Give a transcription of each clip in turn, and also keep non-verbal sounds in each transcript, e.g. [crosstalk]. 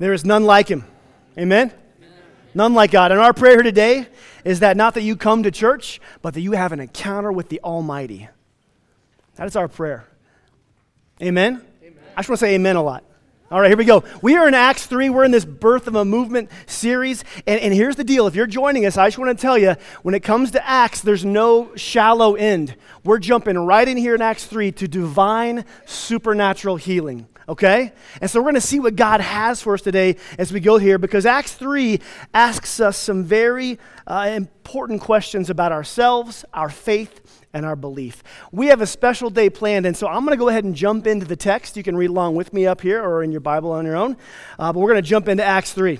There is none like him. Amen? None like God. And our prayer today is that not that you come to church, but that you have an encounter with the Almighty. That is our prayer. Amen? amen. I just want to say amen a lot. All right, here we go. We are in Acts 3. We're in this Birth of a Movement series. And, and here's the deal if you're joining us, I just want to tell you when it comes to Acts, there's no shallow end. We're jumping right in here in Acts 3 to divine supernatural healing okay? And so we're going to see what God has for us today as we go here because Acts 3 asks us some very uh, important questions about ourselves, our faith, and our belief. We have a special day planned, and so I'm going to go ahead and jump into the text. You can read along with me up here or in your Bible on your own, uh, but we're going to jump into Acts 3.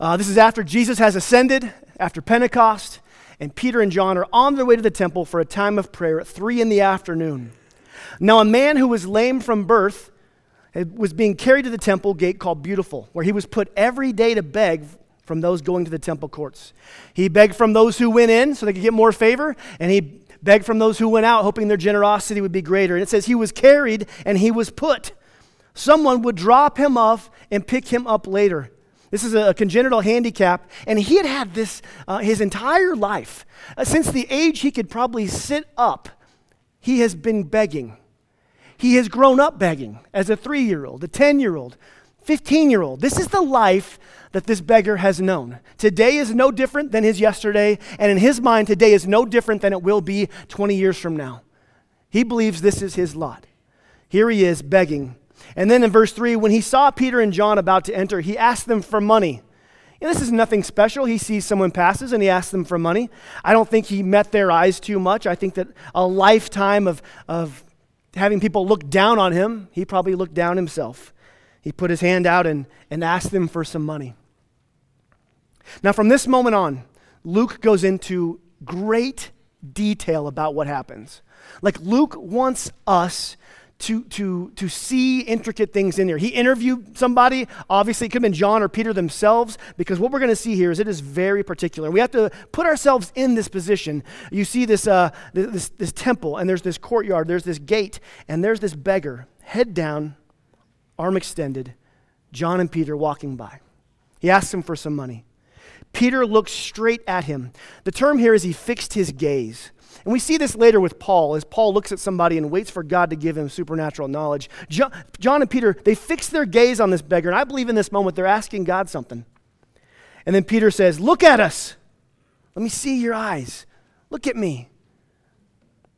Uh, this is after Jesus has ascended, after Pentecost, and Peter and John are on their way to the temple for a time of prayer at 3 in the afternoon. Now, a man who was lame from birth was being carried to the temple gate called Beautiful, where he was put every day to beg from those going to the temple courts. He begged from those who went in so they could get more favor, and he begged from those who went out, hoping their generosity would be greater. And it says he was carried and he was put. Someone would drop him off and pick him up later. This is a congenital handicap, and he had had this uh, his entire life. Uh, since the age he could probably sit up, he has been begging. He has grown up begging as a three year old, a 10 year old, 15 year old. This is the life that this beggar has known. Today is no different than his yesterday, and in his mind, today is no different than it will be 20 years from now. He believes this is his lot. Here he is begging. And then in verse 3, when he saw Peter and John about to enter, he asked them for money. And this is nothing special. He sees someone passes and he asks them for money. I don't think he met their eyes too much. I think that a lifetime of, of having people look down on him, he probably looked down himself. He put his hand out and, and asked them for some money. Now, from this moment on, Luke goes into great detail about what happens. Like, Luke wants us to, to, to see intricate things in here. He interviewed somebody, obviously, it could have been John or Peter themselves, because what we're going to see here is it is very particular. We have to put ourselves in this position. You see this, uh, this, this temple, and there's this courtyard, there's this gate, and there's this beggar, head down, arm extended, John and Peter walking by. He asks him for some money. Peter looks straight at him. The term here is he fixed his gaze. And we see this later with Paul, as Paul looks at somebody and waits for God to give him supernatural knowledge. John, and Peter, they fix their gaze on this beggar, and I believe in this moment they're asking God something. And then Peter says, Look at us. Let me see your eyes. Look at me.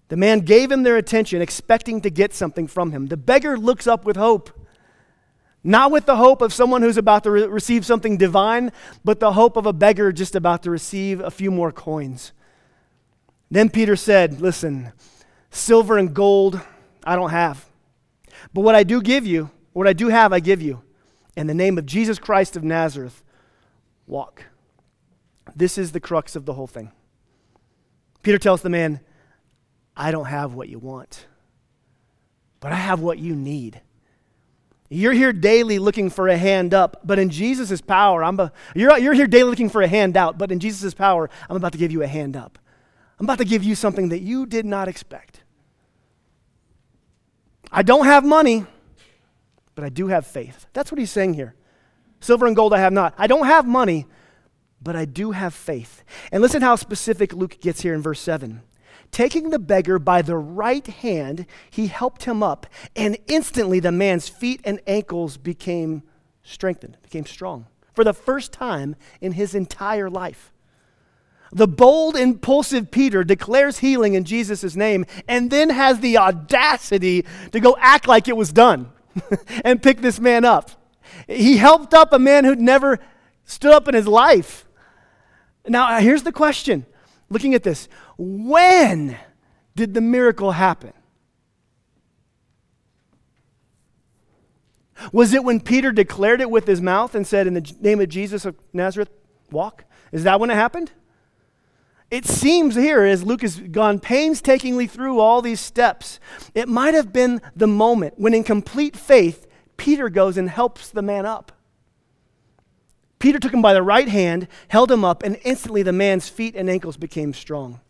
The man gave him their attention, expecting to get something from him. The beggar looks up with hope. Not with the hope of someone who's about to re- receive something divine, but the hope of a beggar just about to receive a few more coins. Then Peter said, Listen, silver and gold I don't have. But what I do give you, what I do have, I give you. In the name of Jesus Christ of Nazareth, walk. This is the crux of the whole thing. Peter tells the man, I don't have what you want, but I have what you need. You're here daily looking for a hand up, but in Jesus' power, I'm a, you're, you're here daily looking for a hand out, but in Jesus' power, I'm about to give you a hand up. I'm about to give you something that you did not expect. I don't have money, but I do have faith. That's what he's saying here. Silver and gold I have not. I don't have money, but I do have faith. And listen how specific Luke gets here in verse 7. Taking the beggar by the right hand, he helped him up, and instantly the man's feet and ankles became strengthened, became strong for the first time in his entire life. The bold, impulsive Peter declares healing in Jesus' name and then has the audacity to go act like it was done [laughs] and pick this man up. He helped up a man who'd never stood up in his life. Now, uh, here's the question looking at this when did the miracle happen? Was it when Peter declared it with his mouth and said, In the name of Jesus of Nazareth, walk? Is that when it happened? It seems here, as Luke has gone painstakingly through all these steps, it might have been the moment when, in complete faith, Peter goes and helps the man up. Peter took him by the right hand, held him up, and instantly the man's feet and ankles became strong.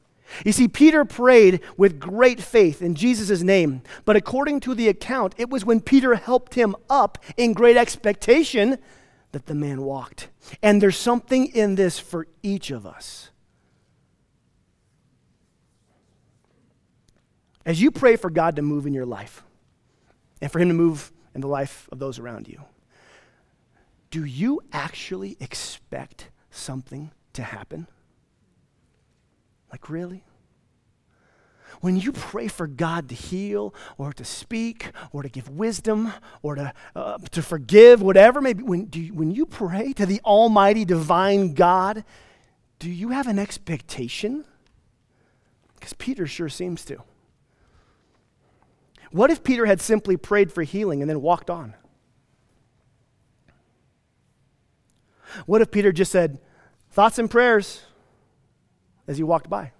You see, Peter prayed with great faith in Jesus' name, but according to the account, it was when Peter helped him up in great expectation that the man walked. And there's something in this for each of us. As you pray for God to move in your life and for Him to move in the life of those around you, do you actually expect something to happen? Like, really? When you pray for God to heal or to speak or to give wisdom or to, uh, to forgive, whatever, maybe when, do you, when you pray to the Almighty Divine God, do you have an expectation? Because Peter sure seems to. What if Peter had simply prayed for healing and then walked on? What if Peter just said, thoughts and prayers as he walked by?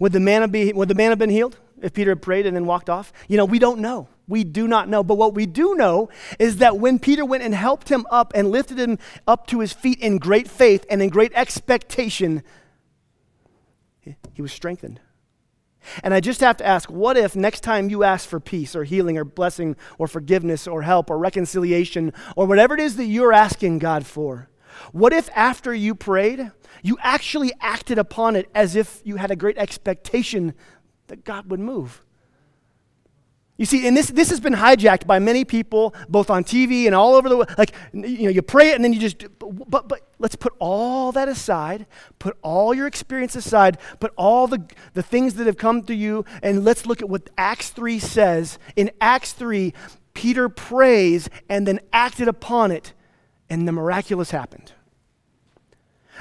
Would the man have, be, would the man have been healed if Peter had prayed and then walked off? You know, we don't know. We do not know. But what we do know is that when Peter went and helped him up and lifted him up to his feet in great faith and in great expectation, he was strengthened. And I just have to ask what if next time you ask for peace or healing or blessing or forgiveness or help or reconciliation or whatever it is that you're asking God for, what if after you prayed, you actually acted upon it as if you had a great expectation that God would move? You see, and this, this has been hijacked by many people, both on TV and all over the world. Like, you know, you pray it and then you just, but, but let's put all that aside, put all your experience aside, put all the, the things that have come to you, and let's look at what Acts 3 says. In Acts 3, Peter prays and then acted upon it, and the miraculous happened.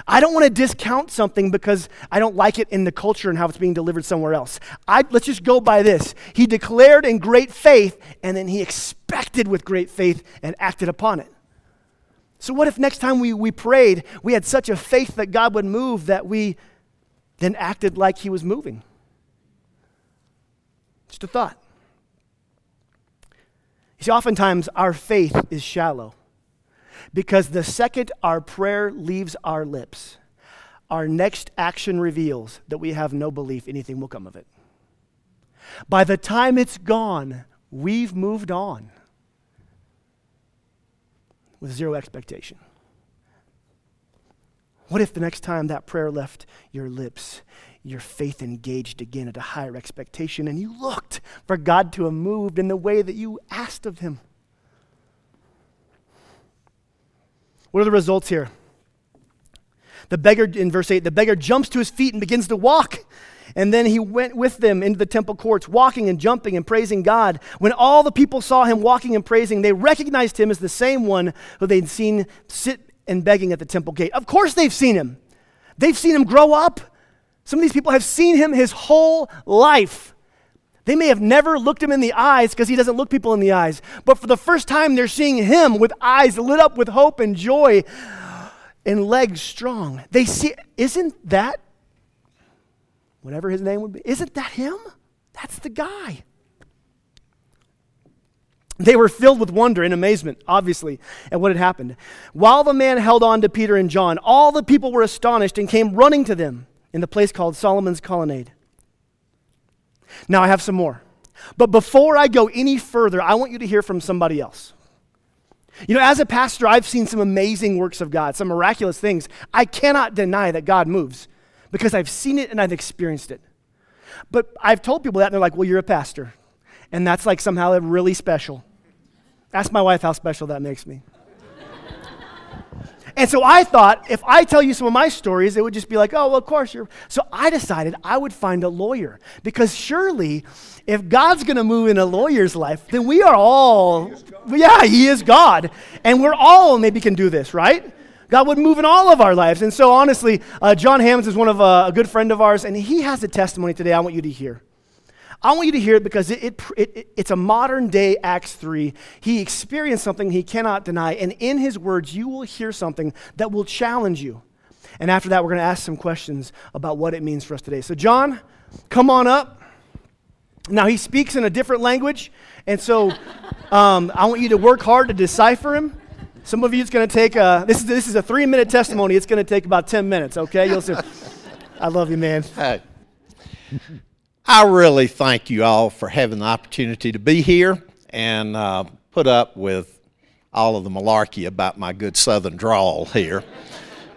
I don't want to discount something because I don't like it in the culture and how it's being delivered somewhere else. I, let's just go by this. He declared in great faith, and then he expected with great faith and acted upon it. So, what if next time we, we prayed, we had such a faith that God would move that we then acted like he was moving? Just a thought. You see, oftentimes our faith is shallow. Because the second our prayer leaves our lips, our next action reveals that we have no belief anything will come of it. By the time it's gone, we've moved on with zero expectation. What if the next time that prayer left your lips, your faith engaged again at a higher expectation and you looked for God to have moved in the way that you asked of Him? What are the results here? The beggar, in verse 8, the beggar jumps to his feet and begins to walk. And then he went with them into the temple courts, walking and jumping and praising God. When all the people saw him walking and praising, they recognized him as the same one who they'd seen sit and begging at the temple gate. Of course, they've seen him. They've seen him grow up. Some of these people have seen him his whole life. They may have never looked him in the eyes because he doesn't look people in the eyes. But for the first time, they're seeing him with eyes lit up with hope and joy and legs strong. They see, isn't that, whatever his name would be, isn't that him? That's the guy. They were filled with wonder and amazement, obviously, at what had happened. While the man held on to Peter and John, all the people were astonished and came running to them in the place called Solomon's Colonnade. Now, I have some more. But before I go any further, I want you to hear from somebody else. You know, as a pastor, I've seen some amazing works of God, some miraculous things. I cannot deny that God moves because I've seen it and I've experienced it. But I've told people that, and they're like, well, you're a pastor. And that's like somehow really special. Ask my wife how special that makes me. And so I thought if I tell you some of my stories, it would just be like, oh, well, of course you're. So I decided I would find a lawyer because surely if God's going to move in a lawyer's life, then we are all, he yeah, he is God. And we're all maybe can do this, right? God would move in all of our lives. And so honestly, uh, John Hammons is one of uh, a good friend of ours, and he has a testimony today I want you to hear. I want you to hear it because it, it, it, it's a modern day Acts 3. He experienced something he cannot deny, and in his words, you will hear something that will challenge you. And after that, we're going to ask some questions about what it means for us today. So, John, come on up. Now, he speaks in a different language, and so [laughs] um, I want you to work hard to decipher him. Some of you, it's going to take, uh, this, is, this is a three minute testimony. It's going to take about 10 minutes, okay? You'll see. I love you, man. Hey, I really thank you all for having the opportunity to be here and uh, put up with all of the malarkey about my good southern drawl here.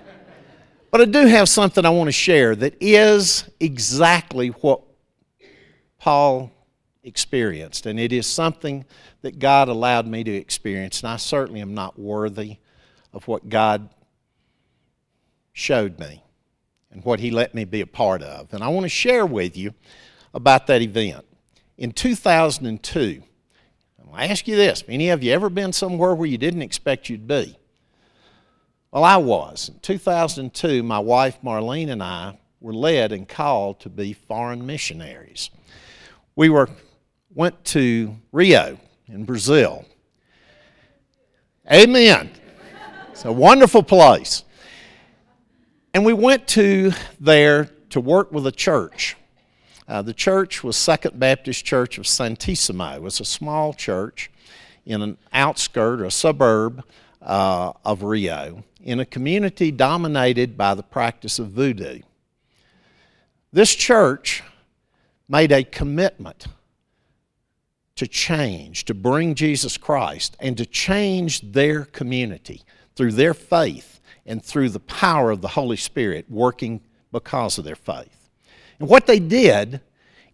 [laughs] but I do have something I want to share that is exactly what Paul experienced, and it is something that God allowed me to experience, and I certainly am not worthy of what God showed me and what He let me be a part of. And I want to share with you about that event. In 2002, I ask you this any of you ever been somewhere where you didn't expect you'd be? Well, I was. In 2002, my wife Marlene and I were led and called to be foreign missionaries. We were went to Rio in Brazil. Amen. It's a wonderful place. And we went to there to work with a church. Uh, the church was Second Baptist Church of Santissimo. It was a small church in an outskirt, a suburb uh, of Rio, in a community dominated by the practice of voodoo. This church made a commitment to change, to bring Jesus Christ, and to change their community through their faith and through the power of the Holy Spirit working because of their faith. And what they did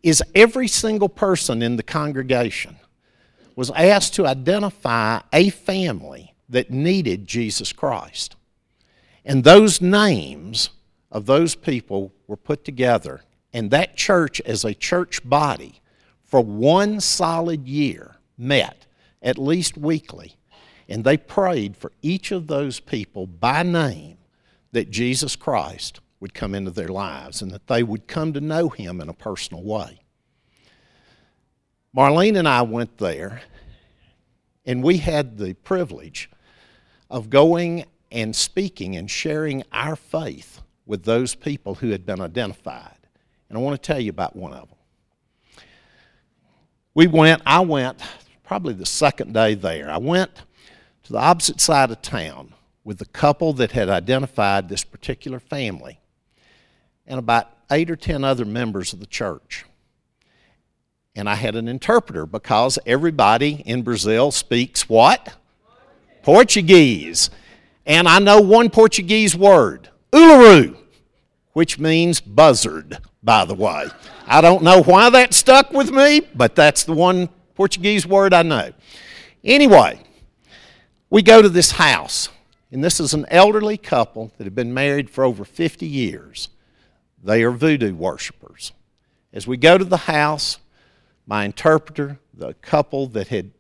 is every single person in the congregation was asked to identify a family that needed Jesus Christ. And those names of those people were put together, and that church, as a church body, for one solid year met at least weekly, and they prayed for each of those people by name that Jesus Christ would come into their lives and that they would come to know him in a personal way. Marlene and I went there, and we had the privilege of going and speaking and sharing our faith with those people who had been identified. And I want to tell you about one of them we went, I went probably the second day there. I went to the opposite side of town with the couple that had identified this particular family and about eight or ten other members of the church. And I had an interpreter because everybody in Brazil speaks what? Portuguese. And I know one Portuguese word, urubu, which means buzzard, by the way. I don't know why that stuck with me, but that's the one Portuguese word I know. Anyway, we go to this house, and this is an elderly couple that have been married for over 50 years. They are voodoo worshipers. As we go to the house, my interpreter, the couple that had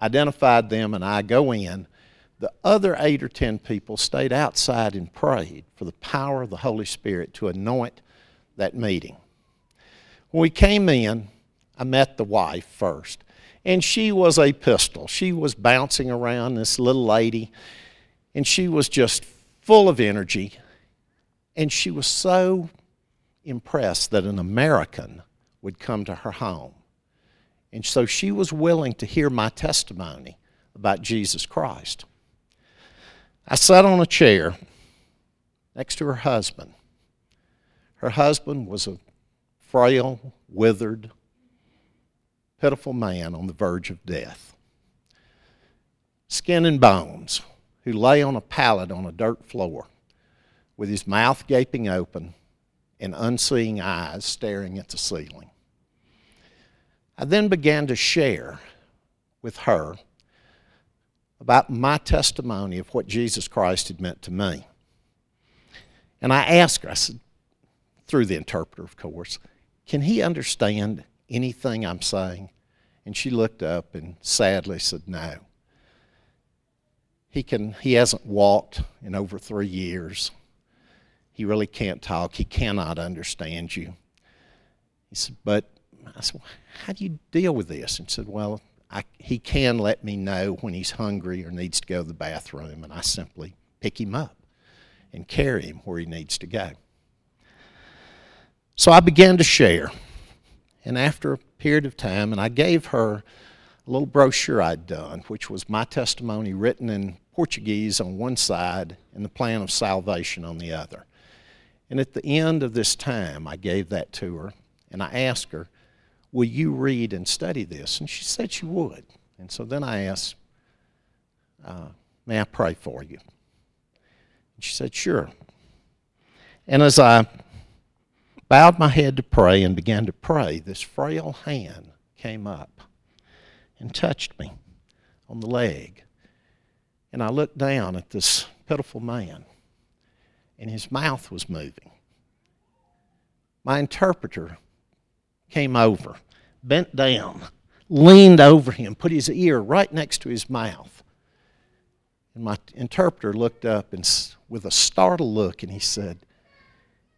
identified them, and I go in. The other eight or ten people stayed outside and prayed for the power of the Holy Spirit to anoint that meeting. When we came in, I met the wife first, and she was a pistol. She was bouncing around, this little lady, and she was just full of energy. And she was so impressed that an American would come to her home. And so she was willing to hear my testimony about Jesus Christ. I sat on a chair next to her husband. Her husband was a frail, withered, pitiful man on the verge of death. Skin and bones, who lay on a pallet on a dirt floor with his mouth gaping open and unseeing eyes staring at the ceiling. I then began to share with her about my testimony of what Jesus Christ had meant to me. And I asked her, I said, through the interpreter, of course, can he understand anything I'm saying? And she looked up and sadly said, No. He, can, he hasn't walked in over three years. He really can't talk. He cannot understand you. He said, But I said, well, How do you deal with this? And said, Well, I, he can let me know when he's hungry or needs to go to the bathroom, and I simply pick him up and carry him where he needs to go. So I began to share. And after a period of time, and I gave her a little brochure I'd done, which was my testimony written in Portuguese on one side and the plan of salvation on the other. And at the end of this time, I gave that to her and I asked her, Will you read and study this? And she said she would. And so then I asked, uh, May I pray for you? And she said, Sure. And as I bowed my head to pray and began to pray, this frail hand came up and touched me on the leg. And I looked down at this pitiful man, and his mouth was moving. My interpreter came over, bent down, leaned over him, put his ear right next to his mouth. And my interpreter looked up and, with a startled look and he said,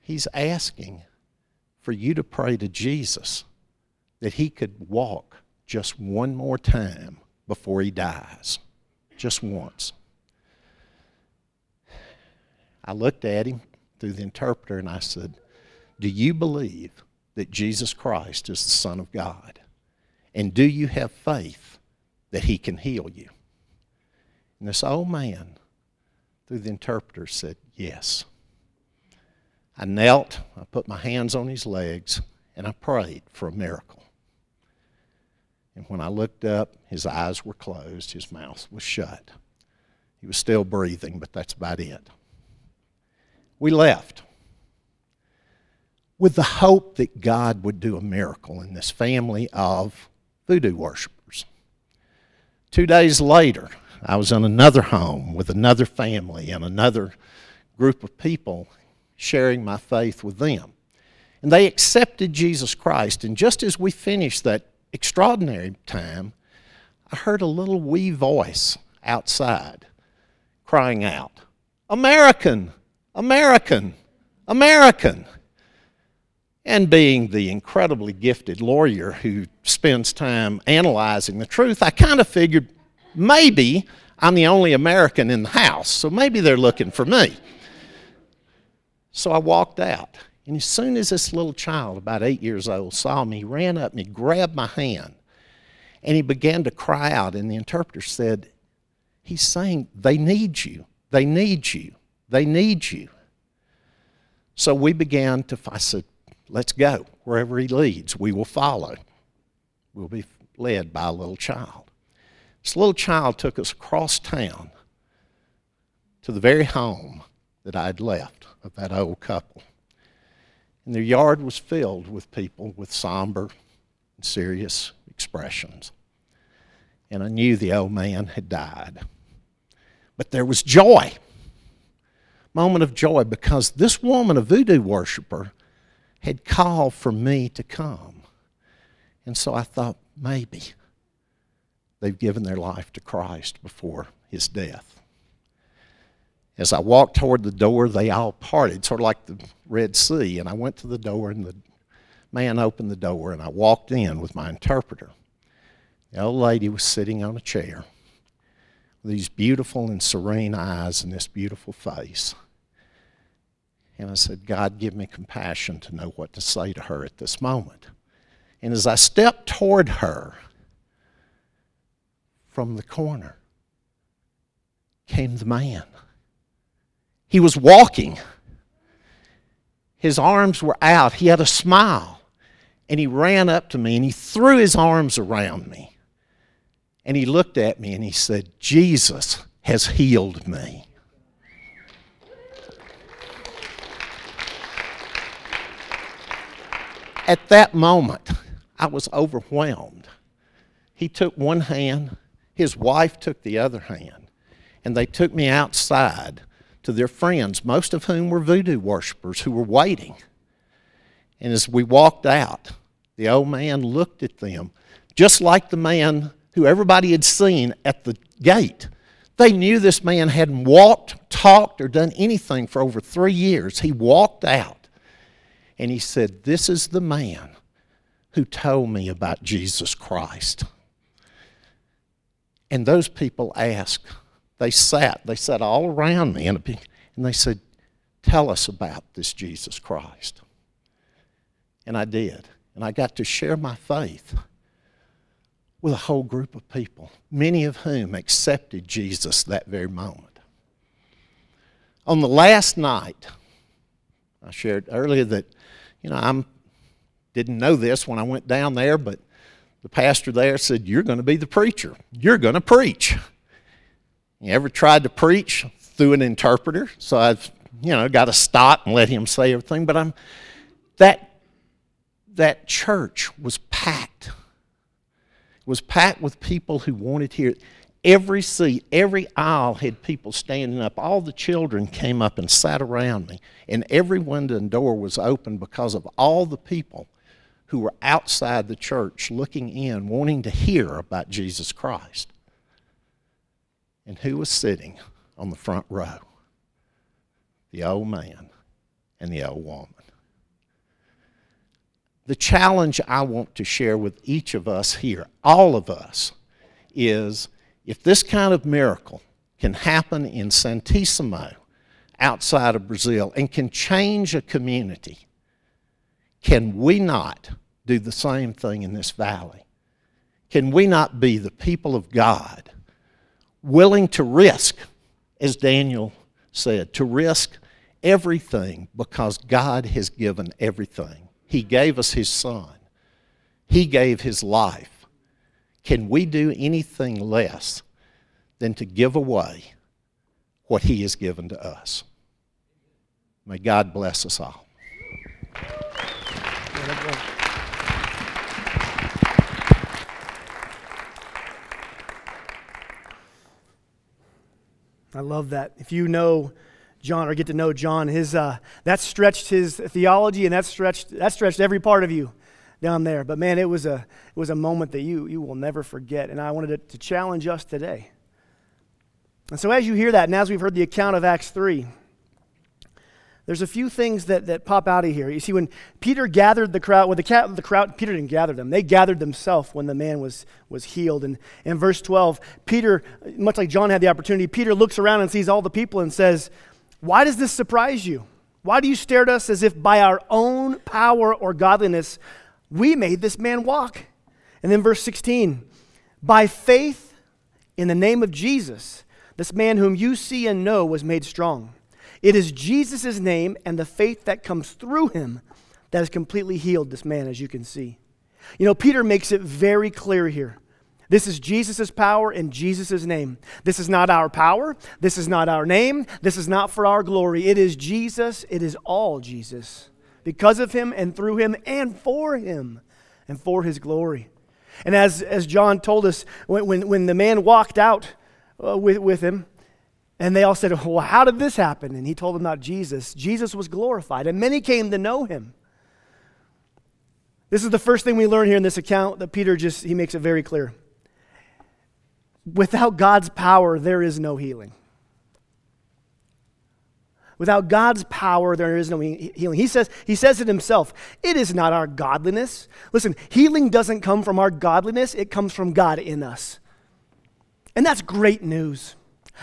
He's asking for you to pray to Jesus that he could walk just one more time before he dies. Just once. I looked at him through the interpreter and I said, Do you believe that Jesus Christ is the Son of God? And do you have faith that he can heal you? And this old man, through the interpreter, said, Yes. I knelt, I put my hands on his legs, and I prayed for a miracle. And when I looked up, his eyes were closed, his mouth was shut. He was still breathing, but that's about it. We left with the hope that God would do a miracle in this family of voodoo worshipers. Two days later, I was in another home with another family and another group of people sharing my faith with them. And they accepted Jesus Christ. And just as we finished that extraordinary time, I heard a little wee voice outside crying out, American, American, American. And being the incredibly gifted lawyer who spends time analyzing the truth, I kind of figured maybe I'm the only American in the house, so maybe they're looking for me. So I walked out. And as soon as this little child, about eight years old, saw me, he ran up and he grabbed my hand and he began to cry out. And the interpreter said, He's saying, They need you. They need you. They need you. So we began to, I said, Let's go. Wherever he leads, we will follow. We'll be led by a little child. This little child took us across town to the very home that I'd left of that old couple. And their yard was filled with people with somber and serious expressions. And I knew the old man had died. But there was joy. Moment of joy because this woman, a voodoo worshiper, had called for me to come. And so I thought, maybe they've given their life to Christ before his death. As I walked toward the door, they all parted, sort of like the Red Sea. And I went to the door, and the man opened the door, and I walked in with my interpreter. The old lady was sitting on a chair with these beautiful and serene eyes and this beautiful face. And I said, God, give me compassion to know what to say to her at this moment. And as I stepped toward her from the corner came the man. He was walking. His arms were out. He had a smile. And he ran up to me and he threw his arms around me. And he looked at me and he said, Jesus has healed me. At that moment, I was overwhelmed. He took one hand, his wife took the other hand, and they took me outside to their friends, most of whom were voodoo worshippers who were waiting. And as we walked out, the old man looked at them, just like the man who everybody had seen at the gate. They knew this man hadn't walked, talked, or done anything for over three years. He walked out and he said, This is the man who told me about Jesus Christ. And those people asked, they sat, they sat all around me, and, they said, Tell us about this Jesus Christ. And I did. And I got to share my faith with a whole group of people, many of whom accepted Jesus that very moment. On the last night, I shared earlier that, you know, I didn't know this when I went down there, but the pastor there said, You're going to be the preacher. You're going to preach. You ever tried to preach through an interpreter? So I've, you know, got to stop and let him say everything. But I'm that that church was packed. It was packed with people who wanted to hear. Every seat, every aisle had people standing up. All the children came up and sat around me, and every window and door was open because of all the people who were outside the church looking in, wanting to hear about Jesus Christ. And who was sitting on the front row? The old man and the old woman. The challenge I want to share with each of us here, all of us, is if this kind of miracle can happen in Santissimo outside of Brazil and can change a community, can we not do the same thing in this valley? Can we not be the people of God willing to risk, as Daniel said, to risk everything because God has given everything? He gave us His Son, He gave His life. Can we do anything less than to give away what He has given to us? May God bless us all. I love that. If you know John or get to know John, his uh, that stretched his theology and that stretched that stretched every part of you down there. But man, it was a it was a moment that you you will never forget. And I wanted to, to challenge us today. And so as you hear that, and as we've heard the account of Acts 3, there's a few things that, that pop out of here. You see, when Peter gathered the crowd, well, the, cat, the crowd, Peter didn't gather them. They gathered themselves when the man was, was healed. And in verse 12, Peter, much like John had the opportunity, Peter looks around and sees all the people and says, Why does this surprise you? Why do you stare at us as if by our own power or godliness we made this man walk. And then verse 16 by faith in the name of Jesus, this man whom you see and know was made strong. It is Jesus' name and the faith that comes through him that has completely healed this man, as you can see. You know, Peter makes it very clear here. This is Jesus' power in Jesus' name. This is not our power. This is not our name. This is not for our glory. It is Jesus. It is all Jesus because of him and through him and for him and for his glory. And as, as John told us, when, when, when the man walked out uh, with, with him, and they all said, Well, how did this happen? And he told them about Jesus. Jesus was glorified, and many came to know him. This is the first thing we learn here in this account that Peter just, he makes it very clear. Without God's power, there is no healing. Without God's power, there is no healing. He says, he says it himself. It is not our godliness. Listen, healing doesn't come from our godliness, it comes from God in us. And that's great news.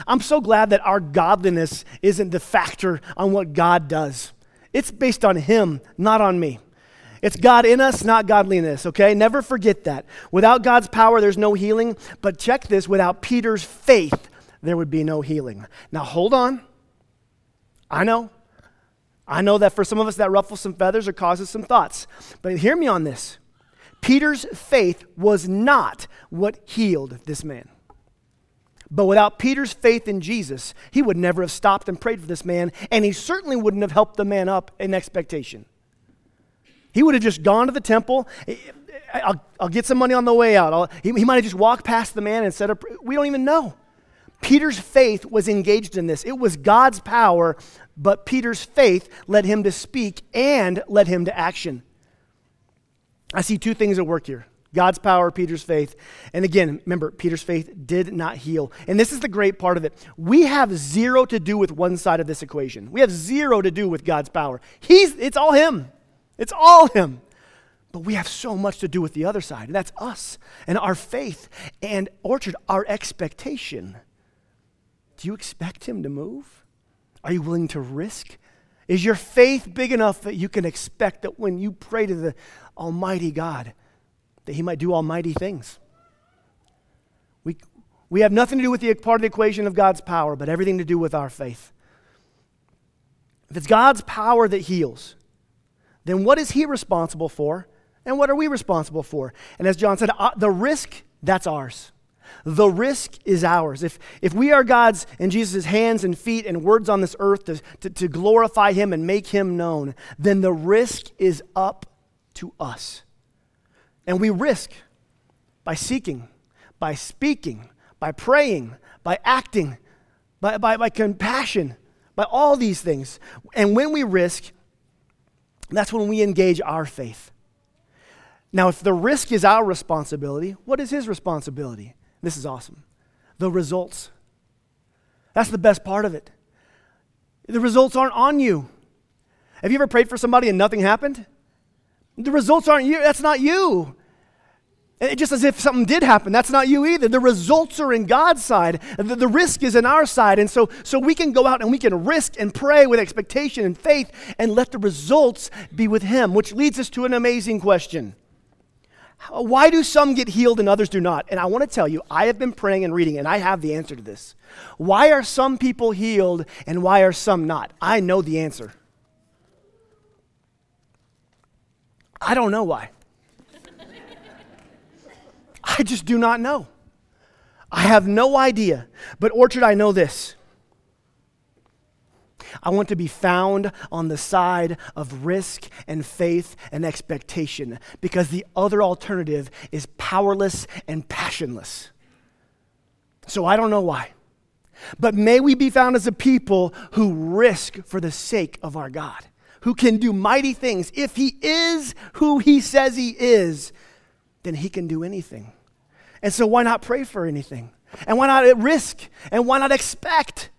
I'm so glad that our godliness isn't the factor on what God does. It's based on Him, not on me. It's God in us, not godliness, okay? Never forget that. Without God's power, there's no healing. But check this without Peter's faith, there would be no healing. Now, hold on. I know. I know that for some of us that ruffles some feathers or causes some thoughts. But hear me on this. Peter's faith was not what healed this man. But without Peter's faith in Jesus, he would never have stopped and prayed for this man, and he certainly wouldn't have helped the man up in expectation. He would have just gone to the temple. I'll, I'll get some money on the way out. He, he might have just walked past the man and said, We don't even know. Peter's faith was engaged in this. It was God's power, but Peter's faith led him to speak and led him to action. I see two things at work here God's power, Peter's faith. And again, remember, Peter's faith did not heal. And this is the great part of it. We have zero to do with one side of this equation, we have zero to do with God's power. He's, it's all Him. It's all Him. But we have so much to do with the other side, and that's us and our faith and, Orchard, our expectation. Do you expect him to move? Are you willing to risk? Is your faith big enough that you can expect that when you pray to the Almighty God, that He might do almighty things? We, we have nothing to do with the part of the equation of God's power, but everything to do with our faith. If it's God's power that heals, then what is He responsible for? And what are we responsible for? And as John said, uh, the risk, that's ours. The risk is ours. If, if we are God's and Jesus' hands and feet and words on this earth to, to, to glorify Him and make Him known, then the risk is up to us. And we risk by seeking, by speaking, by praying, by acting, by, by, by compassion, by all these things. And when we risk, that's when we engage our faith. Now, if the risk is our responsibility, what is his responsibility? This is awesome. The results. That's the best part of it. The results aren't on you. Have you ever prayed for somebody and nothing happened? The results aren't you. That's not you. It, just as if something did happen, that's not you either. The results are in God's side. The, the risk is in our side. And so, so we can go out and we can risk and pray with expectation and faith and let the results be with Him, which leads us to an amazing question. Why do some get healed and others do not? And I want to tell you, I have been praying and reading, and I have the answer to this. Why are some people healed and why are some not? I know the answer. I don't know why. [laughs] I just do not know. I have no idea. But, Orchard, I know this. I want to be found on the side of risk and faith and expectation because the other alternative is powerless and passionless. So I don't know why. But may we be found as a people who risk for the sake of our God, who can do mighty things. If He is who He says He is, then He can do anything. And so, why not pray for anything? And why not risk? And why not expect?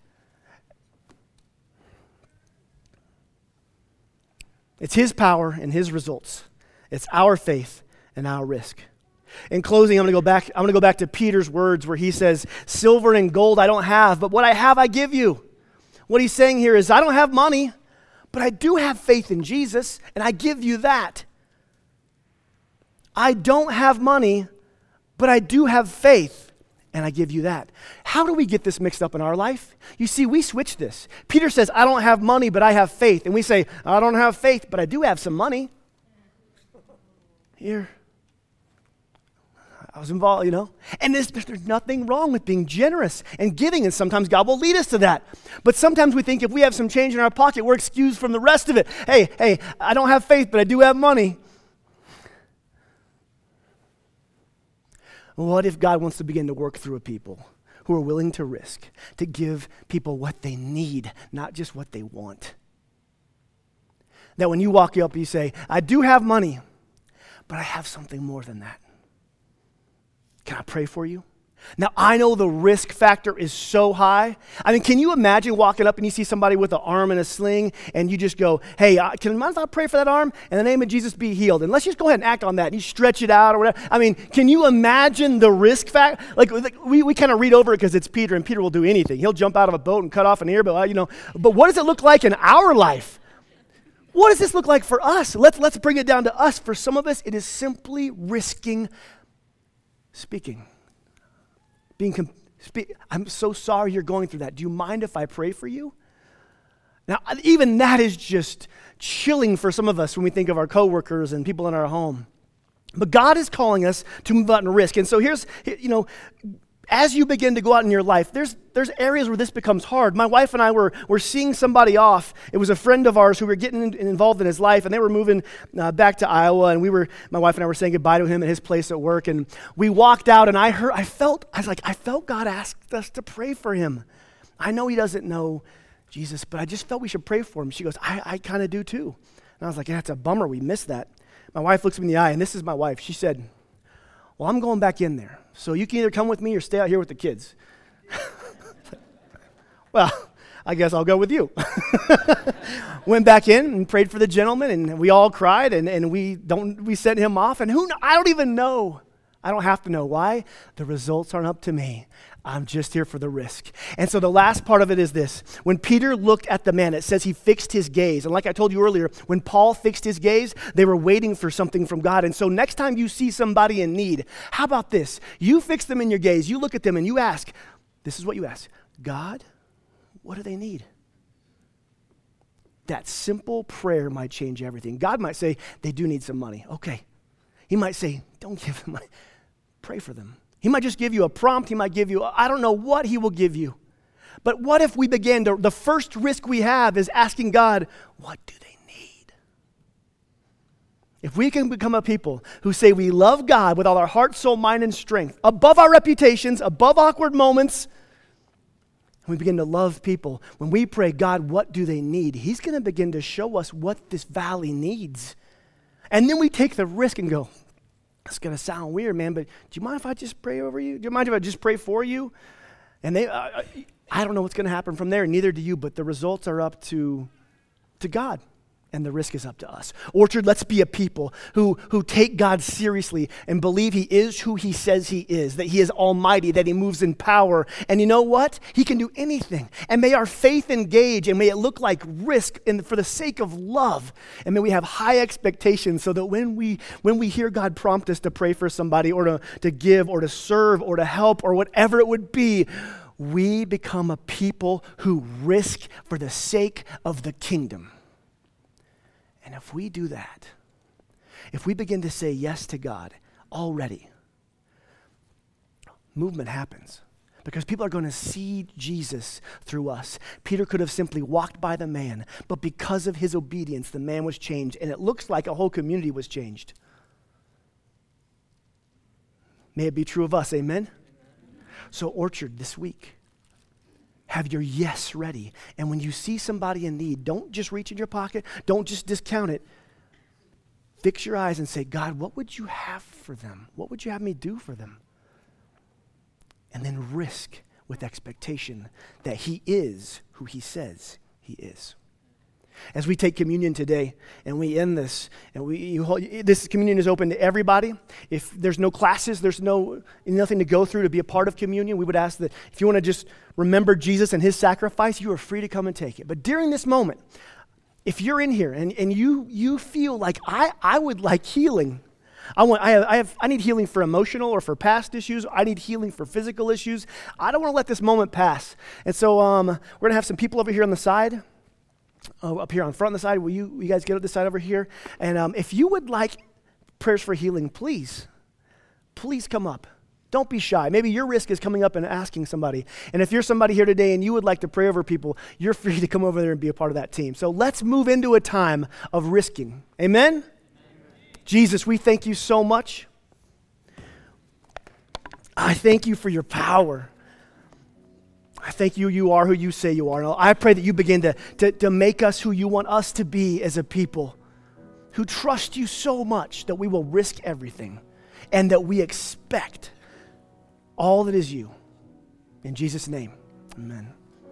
It's His power and His results. It's our faith and our risk. In closing, I'm going to go back. I'm going to go back to Peter's words where he says, "Silver and gold I don't have, but what I have I give you." What he's saying here is, I don't have money, but I do have faith in Jesus, and I give you that. I don't have money, but I do have faith, and I give you that. How do we get this mixed up in our life? You see, we switch this. Peter says, I don't have money, but I have faith. And we say, I don't have faith, but I do have some money. Here. I was involved, you know. And there's, there's nothing wrong with being generous and giving, and sometimes God will lead us to that. But sometimes we think if we have some change in our pocket, we're excused from the rest of it. Hey, hey, I don't have faith, but I do have money. What if God wants to begin to work through a people who are willing to risk, to give people what they need, not just what they want? That when you walk up, you say, I do have money, but I have something more than that. Can I pray for you? Now, I know the risk factor is so high. I mean, can you imagine walking up and you see somebody with an arm in a sling and you just go, hey, uh, can I pray for that arm? In the name of Jesus, be healed. And let's just go ahead and act on that. And you stretch it out or whatever. I mean, can you imagine the risk factor? Like, like we, we kind of read over it because it's Peter and Peter will do anything. He'll jump out of a boat and cut off an ear, but, uh, you know, but what does it look like in our life? What does this look like for us? Let's, let's bring it down to us. For some of us, it is simply risking speaking being com- I'm so sorry you're going through that. Do you mind if I pray for you? Now, even that is just chilling for some of us when we think of our coworkers and people in our home. But God is calling us to move out and risk. And so here's, you know, as you begin to go out in your life, there's, there's areas where this becomes hard. My wife and I were, were seeing somebody off. It was a friend of ours who were getting in, involved in his life, and they were moving uh, back to Iowa. And we were, my wife and I were saying goodbye to him at his place at work. And we walked out, and I heard, I felt, I was like, I felt God asked us to pray for him. I know he doesn't know Jesus, but I just felt we should pray for him. She goes, I, I kind of do too. And I was like, yeah, it's a bummer we missed that. My wife looks me in the eye, and this is my wife. She said, Well, I'm going back in there. So you can either come with me or stay out here with the kids. [laughs] well, I guess I'll go with you. [laughs] Went back in and prayed for the gentleman, and we all cried, and, and we don't we sent him off. And who I don't even know. I don't have to know. Why? The results aren't up to me. I'm just here for the risk. And so the last part of it is this. When Peter looked at the man, it says he fixed his gaze. And like I told you earlier, when Paul fixed his gaze, they were waiting for something from God. And so next time you see somebody in need, how about this? You fix them in your gaze, you look at them and you ask, this is what you ask God, what do they need? That simple prayer might change everything. God might say, they do need some money. Okay. He might say, don't give them money. Pray for them. He might just give you a prompt. He might give you, I don't know what he will give you. But what if we begin to, the first risk we have is asking God, what do they need? If we can become a people who say we love God with all our heart, soul, mind, and strength, above our reputations, above awkward moments, and we begin to love people, when we pray, God, what do they need? He's going to begin to show us what this valley needs. And then we take the risk and go, it's going to sound weird, man, but do you mind if I just pray over you? Do you mind if I just pray for you? And they, uh, I don't know what's going to happen from there, neither do you, but the results are up to, to God and the risk is up to us. Orchard, let's be a people who, who take God seriously and believe He is who He says He is, that He is almighty, that He moves in power. And you know what? He can do anything. And may our faith engage and may it look like risk for the sake of love. And may we have high expectations so that when we, when we hear God prompt us to pray for somebody or to, to give or to serve or to help or whatever it would be, we become a people who risk for the sake of the kingdom. And if we do that, if we begin to say yes to God already, movement happens because people are going to see Jesus through us. Peter could have simply walked by the man, but because of his obedience, the man was changed, and it looks like a whole community was changed. May it be true of us, amen? So, Orchard, this week, have your yes ready. And when you see somebody in need, don't just reach in your pocket, don't just discount it. Fix your eyes and say, God, what would you have for them? What would you have me do for them? And then risk with expectation that He is who He says He is. As we take communion today and we end this, and we, hold, this communion is open to everybody. If there's no classes, there's no nothing to go through to be a part of communion, we would ask that if you want to just remember Jesus and his sacrifice, you are free to come and take it. But during this moment, if you're in here and, and you, you feel like I, I would like healing, I, want, I, have, I, have, I need healing for emotional or for past issues. I need healing for physical issues. I don't want to let this moment pass. And so um, we're going to have some people over here on the side uh, up here on front of the side. Will you, you guys get up this side over here? And um, if you would like prayers for healing, please, please come up. Don't be shy. Maybe your risk is coming up and asking somebody. And if you're somebody here today and you would like to pray over people, you're [laughs] free to come over there and be a part of that team. So let's move into a time of risking. Amen? Amen. Jesus, we thank you so much. I thank you for your power. I thank you, you are who you say you are. I pray that you begin to, to, to make us who you want us to be as a people who trust you so much that we will risk everything and that we expect all that is you. In Jesus' name, amen.